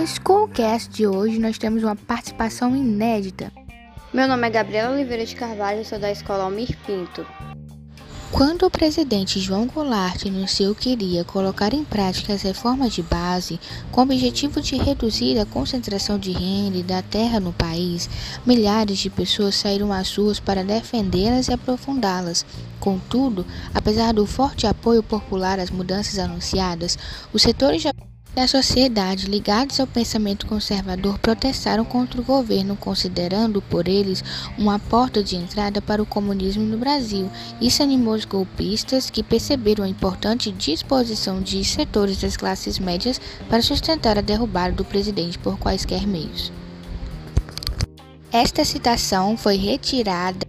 no Schoolcast de hoje nós temos uma participação inédita. Meu nome é Gabriela Oliveira de Carvalho, sou da escola Almir Pinto. Quando o presidente João Goulart anunciou que iria colocar em prática as reformas de base com o objetivo de reduzir a concentração de renda e da terra no país, milhares de pessoas saíram às ruas para defendê-las e aprofundá-las. Contudo, apesar do forte apoio popular às mudanças anunciadas, os setores da sociedade ligados ao pensamento conservador protestaram contra o governo, considerando por eles uma porta de entrada para o comunismo no Brasil. Isso animou os golpistas, que perceberam a importante disposição de setores das classes médias para sustentar a derrubada do presidente por quaisquer meios. Esta citação foi retirada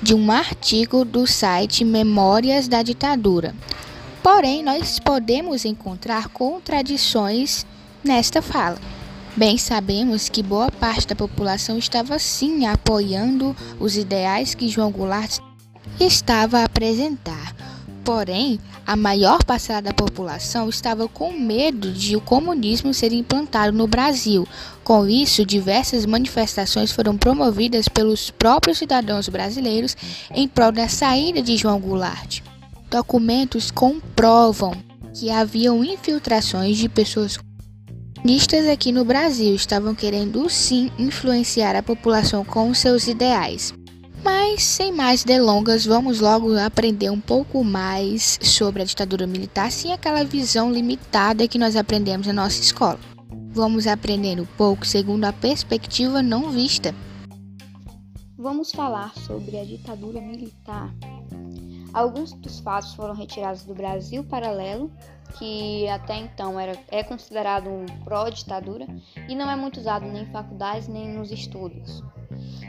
de um artigo do site Memórias da Ditadura. Porém, nós podemos encontrar contradições nesta fala. Bem sabemos que boa parte da população estava sim apoiando os ideais que João Goulart estava a apresentar. Porém, a maior parcela da população estava com medo de o comunismo ser implantado no Brasil. Com isso, diversas manifestações foram promovidas pelos próprios cidadãos brasileiros em prol da saída de João Goulart. Documentos comprovam que haviam infiltrações de pessoas comunistas aqui no Brasil, estavam querendo sim influenciar a população com seus ideais. Mas sem mais delongas, vamos logo aprender um pouco mais sobre a ditadura militar, sem aquela visão limitada que nós aprendemos na nossa escola. Vamos aprender um pouco segundo a perspectiva não vista. Vamos falar sobre a ditadura militar Alguns dos fatos foram retirados do Brasil Paralelo, que até então era, é considerado um pró-ditadura e não é muito usado nem em faculdades nem nos estudos.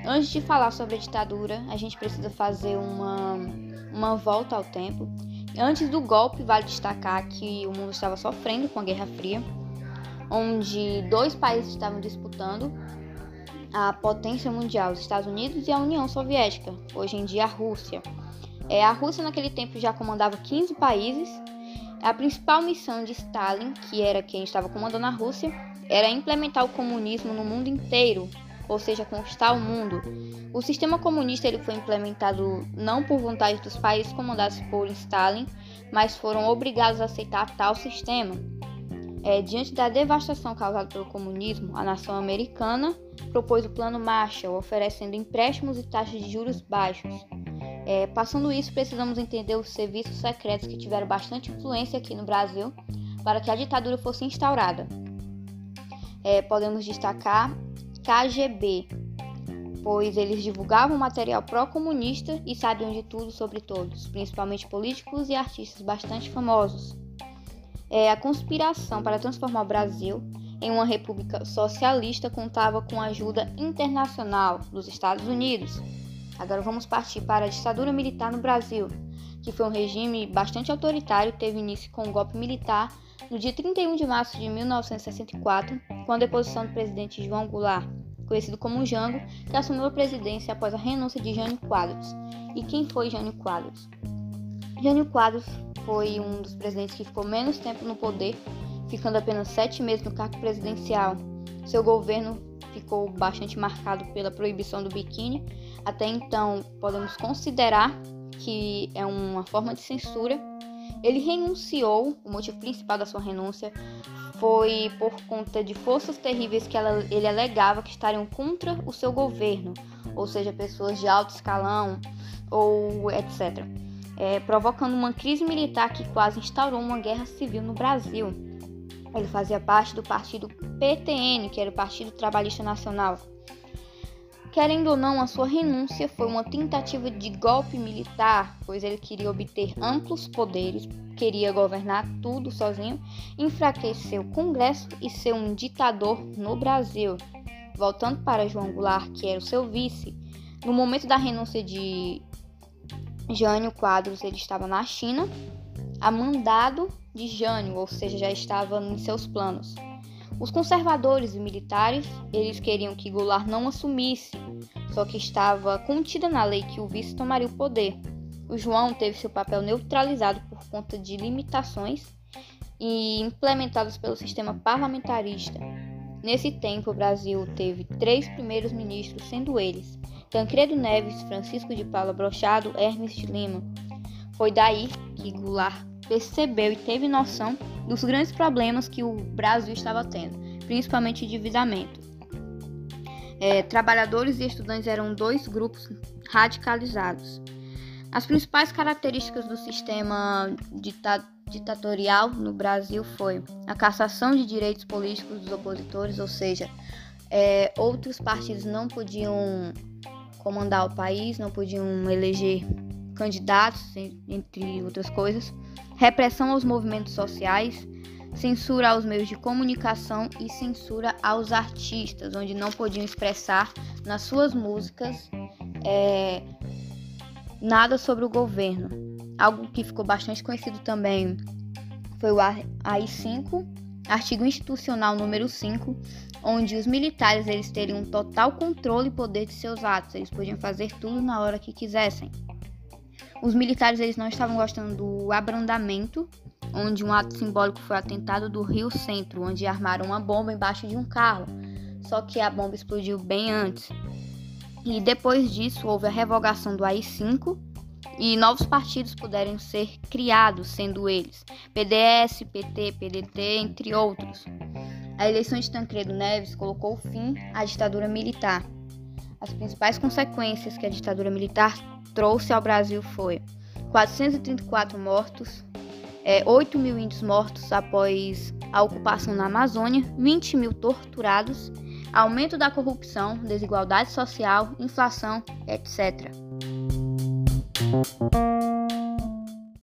Antes de falar sobre a ditadura, a gente precisa fazer uma, uma volta ao tempo. Antes do golpe, vale destacar que o mundo estava sofrendo com a Guerra Fria, onde dois países estavam disputando a potência mundial, os Estados Unidos e a União Soviética, hoje em dia a Rússia. É, a Rússia naquele tempo já comandava 15 países. A principal missão de Stalin, que era quem estava comandando a Rússia, era implementar o comunismo no mundo inteiro, ou seja, conquistar o mundo. O sistema comunista ele foi implementado não por vontade dos países comandados por Stalin, mas foram obrigados a aceitar tal sistema. É, diante da devastação causada pelo comunismo, a nação americana propôs o Plano Marshall, oferecendo empréstimos e taxas de juros baixos. É, passando isso, precisamos entender os serviços secretos que tiveram bastante influência aqui no Brasil para que a ditadura fosse instaurada. É, podemos destacar KGB, pois eles divulgavam material pró-comunista e sabiam de tudo sobre todos, principalmente políticos e artistas bastante famosos. É, a conspiração para transformar o Brasil em uma república socialista contava com a ajuda internacional dos Estados Unidos, Agora vamos partir para a ditadura militar no Brasil, que foi um regime bastante autoritário teve início com um golpe militar no dia 31 de março de 1964, com a deposição do presidente João Goulart, conhecido como Jango, que assumiu a presidência após a renúncia de Jânio Quadros. E quem foi Jânio Quadros? Jânio Quadros foi um dos presidentes que ficou menos tempo no poder, ficando apenas sete meses no cargo presidencial. Seu governo ficou bastante marcado pela proibição do biquíni até então podemos considerar que é uma forma de censura. Ele renunciou, o motivo principal da sua renúncia foi por conta de forças terríveis que ela, ele alegava que estariam contra o seu governo, ou seja, pessoas de alto escalão ou etc. É, provocando uma crise militar que quase instaurou uma guerra civil no Brasil. Ele fazia parte do partido PTN, que era o Partido Trabalhista Nacional. Querendo ou não, a sua renúncia foi uma tentativa de golpe militar, pois ele queria obter amplos poderes, queria governar tudo sozinho, enfraquecer o Congresso e ser um ditador no Brasil. Voltando para João Goulart, que era o seu vice, no momento da renúncia de Jânio Quadros, ele estava na China, a mandado de Jânio, ou seja, já estava em seus planos. Os conservadores e militares, eles queriam que Goulart não assumisse, só que estava contida na lei que o vice tomaria o poder. O João teve seu papel neutralizado por conta de limitações e implementadas pelo sistema parlamentarista. Nesse tempo, o Brasil teve três primeiros ministros, sendo eles Tancredo Neves, Francisco de Paula Brochado, Hermes de Lima. Foi daí que Goulart percebeu e teve noção dos grandes problemas que o Brasil estava tendo, principalmente endividamento. É, trabalhadores e estudantes eram dois grupos radicalizados. As principais características do sistema ditatorial no Brasil foi a cassação de direitos políticos dos opositores, ou seja, é, outros partidos não podiam comandar o país, não podiam eleger candidatos, entre outras coisas, repressão aos movimentos sociais, censura aos meios de comunicação e censura aos artistas, onde não podiam expressar nas suas músicas é, nada sobre o governo. Algo que ficou bastante conhecido também foi o AI-5, artigo institucional número 5, onde os militares eles teriam total controle e poder de seus atos, eles podiam fazer tudo na hora que quisessem. Os militares eles não estavam gostando do abrandamento, onde um ato simbólico foi o atentado do Rio Centro, onde armaram uma bomba embaixo de um carro. Só que a bomba explodiu bem antes. E depois disso houve a revogação do AI-5 e novos partidos puderam ser criados, sendo eles PDS, PT, PDT, entre outros. A eleição de Tancredo Neves colocou fim à ditadura militar. As principais consequências que a ditadura militar trouxe ao Brasil foi 434 mortos, é, 8 mil índios mortos após a ocupação na Amazônia, 20 mil torturados, aumento da corrupção, desigualdade social, inflação, etc.